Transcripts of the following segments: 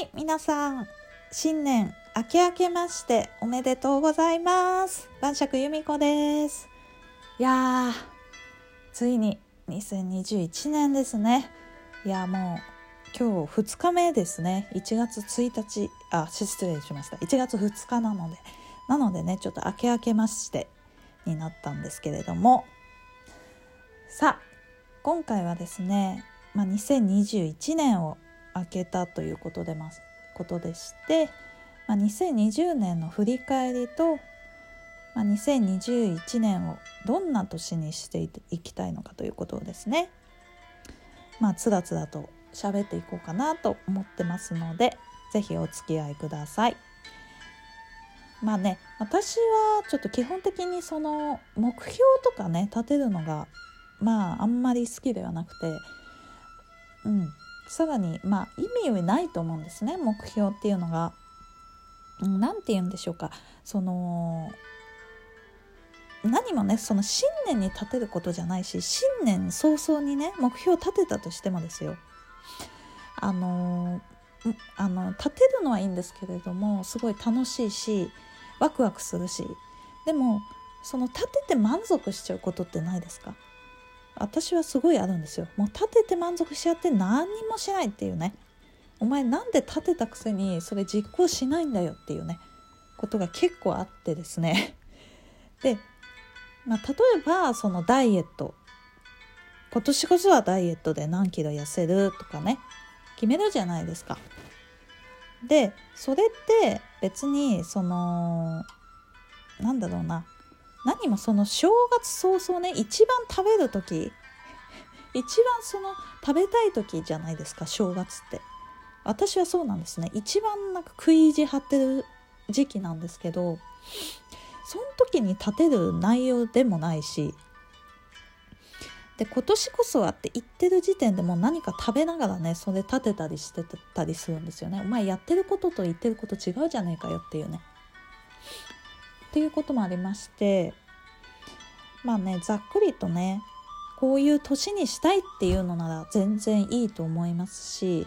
はい皆さん新年明け明けましておめでとうございます。晩酌由美子です。いやーついに2021年ですね。いやもう今日2日目ですね。1月1日あ失礼しました。1月2日なので。なのでねちょっと明け明けましてになったんですけれども。さあ今回はですね、まあ、2021年を明けたということでますことでして、まあ、2020年の振り返りと、まあ、2021年をどんな年にしていきたいのかということをですねまあつらつらと喋っていこうかなと思ってますので是非お付き合いください。まあね私はちょっと基本的にその目標とかね立てるのがまああんまり好きではなくてうんさらにまあ意味ないと思うんですね目標っていうのが。何て言うんでしょうか。その何もねその信念に立てることじゃないし信念早々にね目標を立てたとしてもですよ。あのあの立てるのはいいんですけれどもすごい楽しいしワクワクするし。でもその立てて満足しちゃうことってないですか？私はすごいあるんですよ。もう立てて満足しちゃって何にもしないっていうね。お前なんで立てたくせにそれ実行しないんだよっていうね。ことが結構あってですね。で、まあ、例えばそのダイエット。今年こそはダイエットで何キロ痩せるとかね。決めるじゃないですか。でそれって別にそのなんだろうな。何もその正月早々ね一番食べる時一番その食べたい時じゃないですか正月って。私はそうなんですね。一番なんか食い意地張ってる時期なんですけどその時に立てる内容でもないしで今年こそはって言ってる時点でもう何か食べながらねそれ立てたりしてたりするんですよね。お前やってることと言ってること違うじゃねえかよっていうね。っていうこともありましてまあねざっくりとねこういう年にしたいっていうのなら全然いいと思いますし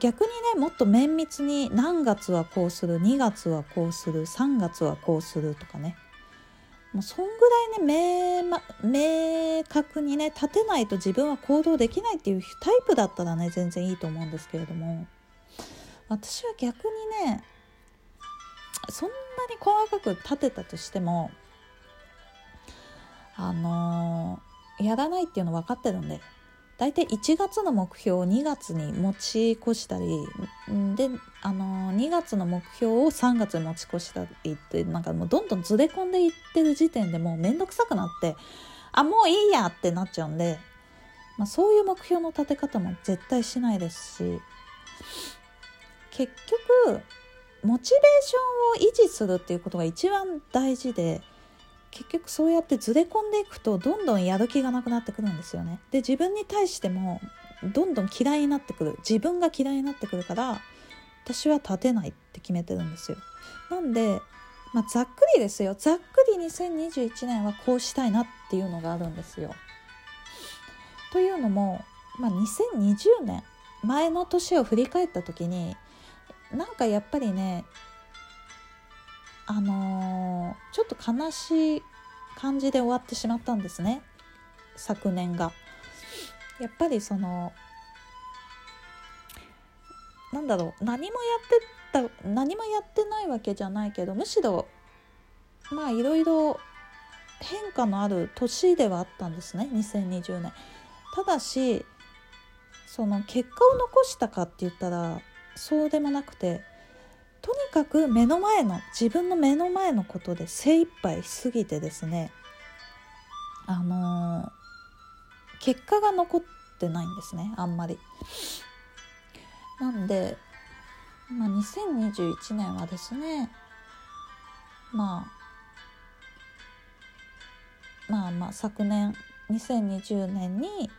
逆にねもっと綿密に何月はこうする2月はこうする3月はこうするとかねもうそんぐらいね明,、ま、明確にね立てないと自分は行動できないっていうタイプだったらね全然いいと思うんですけれども私は逆にねそんなに細かく立てたとしてもあのー、やらないっていうの分かってるんで大体1月の目標を2月に持ち越したりで、あのー、2月の目標を3月に持ち越したりってなんかもうどんどんずれ込んでいってる時点でもう面倒くさくなってあもういいやってなっちゃうんで、まあ、そういう目標の立て方も絶対しないですし結局モチベーションを維持するっていうことが一番大事で結局そうやってずれ込んでいくとどんどんやる気がなくなってくるんですよね。で自分に対してもどんどん嫌いになってくる自分が嫌いになってくるから私は立てないって決めてるんですよ。なんで、まあ、ざっくりですよざっくり2021年はこうしたいなっていうのがあるんですよ。というのも、まあ、2020年前の年を振り返った時になんかやっぱりねあのー、ちょっと悲しい感じで終わってしまったんですね昨年が。やっぱりそのなんだろう何もやってた何もやってないわけじゃないけどむしろまあいろいろ変化のある年ではあったんですね2020年。ただしその結果を残したかって言ったらそうでもなくてとにかく目の前の自分の目の前のことで精一杯しすぎてですねあのー、結果が残ってないんですねあんまり。なんで、まあ、2021年はですねまあまあまあ昨年2020年に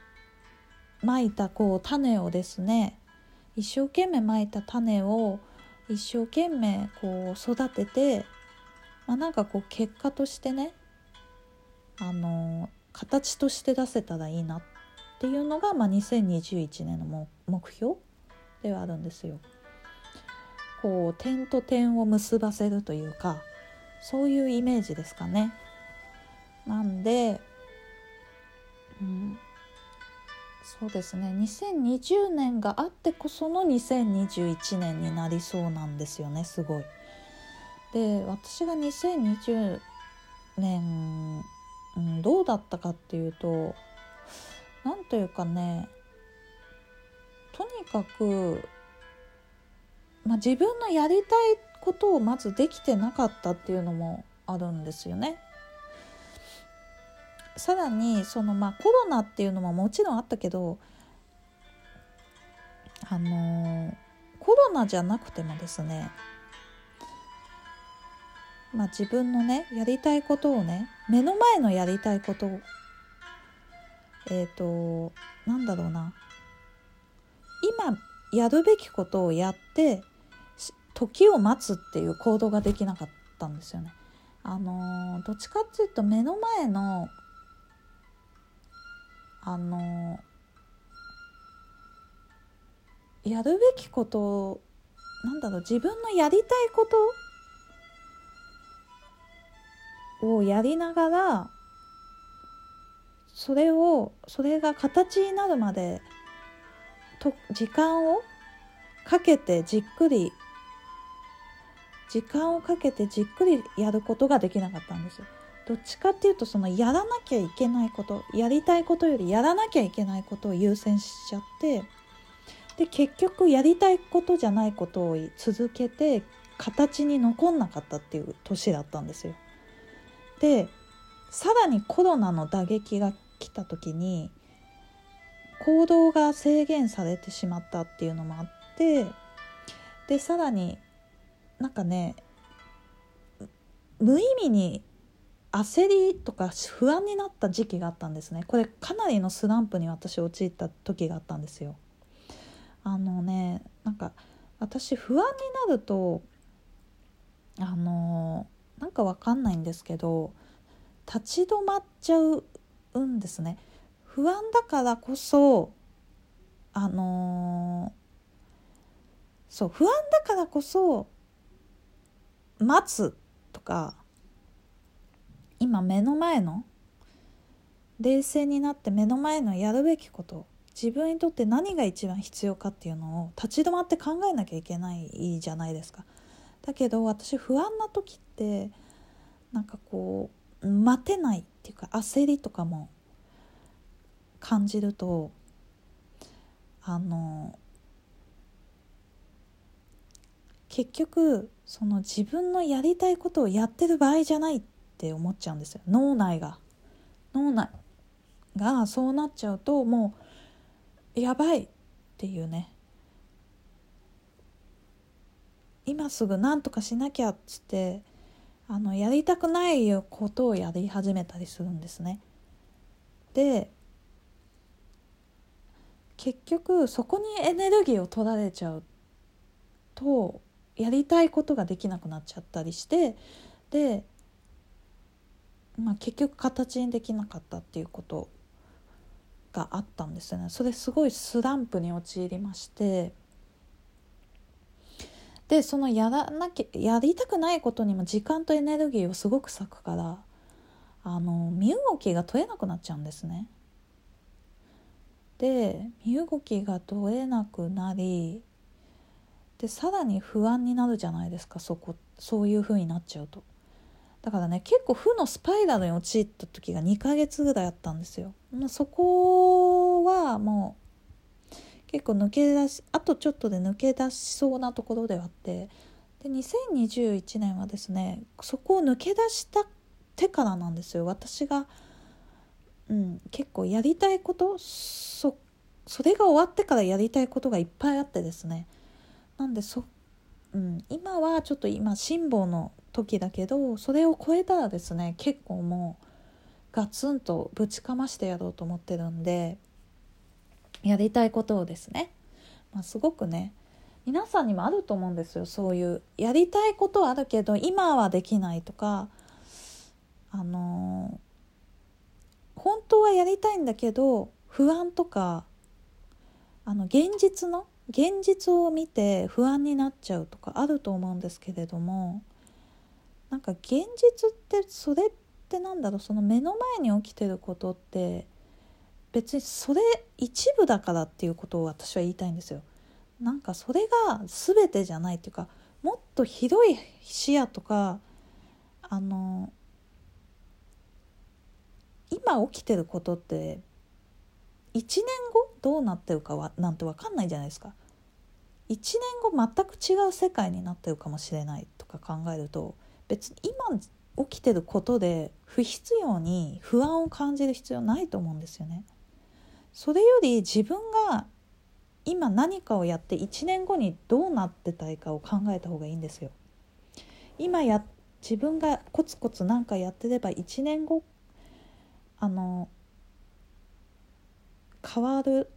まいたこう種をですね一生懸命まいた種を一生懸命こう育てて、まあ、なんかこう結果としてねあの形として出せたらいいなっていうのが、まあ、2021年の目標ではあるんですよ。こう点と点を結ばせるというかそういうイメージですかね。なんで、うん、そうですね2020年があってこその2021年になりそうなんですよねすごい。で私が2020年、うん、どうだったかっていうと何というかねとにかく、まあ、自分のやりたいことをまずできてなかったっていうのもあるんですよね。さらにそのまあコロナっていうのももちろんあったけどあのコロナじゃなくてもですねまあ自分のねやりたいことをね目の前のやりたいことをえっ、ー、となんだろうな今やるべきことをやって時を待つっていう行動ができなかったんですよね。あのどっちかっていうと目の前のあのやるべきことなんだろう自分のやりたいことをやりながらそれをそれが形になるまでと時間をかけてじっくり時間をかけてじっくりやることができなかったんですよ。どっちかっていうとそのやらなきゃいけないことやりたいことよりやらなきゃいけないことを優先しちゃってで結局やりたいことじゃないことを続けて形に残んなかったっていう年だったんですよ。でさらにコロナの打撃が来た時に行動が制限されてしまったっていうのもあってでさらになんかね無意味に焦りとか不安になった時期があったんですね。これかなりのスランプに私陥った時があったんですよ。あのねなんか私不安になるとあのなんかわかんないんですけど立ち止まっちゃうんですね。不安だからこそあのそう不安だからこそ待つとか今目の前の冷静になって目の前のやるべきこと自分にとって何が一番必要かっていうのを立ち止まって考えなきゃいけないじゃないですか。だけど私不安な時ってなんかこう待てないっていうか焦りとかも感じるとあの結局その自分のやりたいことをやってる場合じゃないってって思っちゃうんですよ。脳内が。脳内がそうなっちゃうともうやばいっていうね。今すぐ何とかしなきゃっつってあのやりたくないことをやり始めたりするんですね。で結局そこにエネルギーを取られちゃうとやりたいことができなくなっちゃったりしてでまあ、結局形にできなかったっていうことがあったんですよねそれすごいスランプに陥りましてでそのやらなきゃやりたくないことにも時間とエネルギーをすごく割くからあの身動きが取れなくなっちゃうんですね。で身動きが取れなくなりでさらに不安になるじゃないですかそこそういう風になっちゃうと。だからね結構負のスパイラルに陥った時が2ヶ月ぐらいあったんですよ。まあ、そこはもう結構抜け出しあとちょっとで抜け出しそうなところではあってで2021年はですねそこを抜け出したてからなんですよ私が、うん、結構やりたいことそそれが終わってからやりたいことがいっぱいあってですねなんでそ、うん、今はちょっと今辛抱の時だけどそれを超えたらですね結構もうガツンとぶちかましてやろうと思ってるんでやりたいことをですね、まあ、すごくね皆さんにもあると思うんですよ。そういうやりたいことはあるけど今はできないとかあのー、本当はやりたいんだけど不安とかあの現実の現実を見て不安になっちゃうとかあると思うんですけれどもなんか現実ってそれってなんだろうその目の前に起きてることって別にそれ一部だからっていうことを私は言いたいんですよ。なんかそれが全てじゃないっていうかもっと広い視野とかあの今起きてることって1年後どうなってるかはなんて分かんないじゃないですか。1年後全く違う世界になってるかもしれないとか考えると別に今起きてることで不必要に不安を感じる必要ないと思うんですよね。それより自分が今何かをやって1年後にどうなってたいかを考えた方がいいんですよ。今や自分がコツコツ何かやってれば1年後あの変わる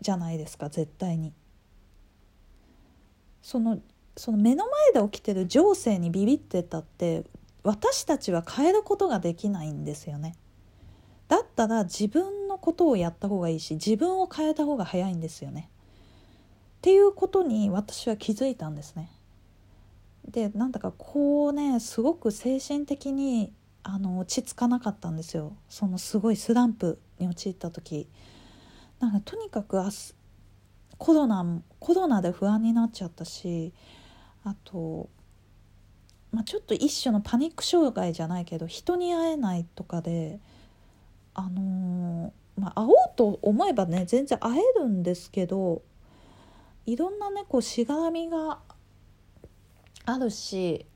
じゃないですか絶対に。そのその目の前で起きてる情勢にビビってたって私たちは変えることができないんですよね。だったら自分のことをやった方がいいし自分を変えた方が早いんですよね。っていうことに私は気づいたんですね。でなんだかこうねすごく精神的にあの落ち着かなかったんですよそのすごいスランプに陥った時なんかとにかくコロナコロナで不安になっちゃったしあと、まあ、ちょっと一種のパニック障害じゃないけど人に会えないとかであのー、まあ、会おうと思えばね全然会えるんですけどいろんなねこうしがらみがあるし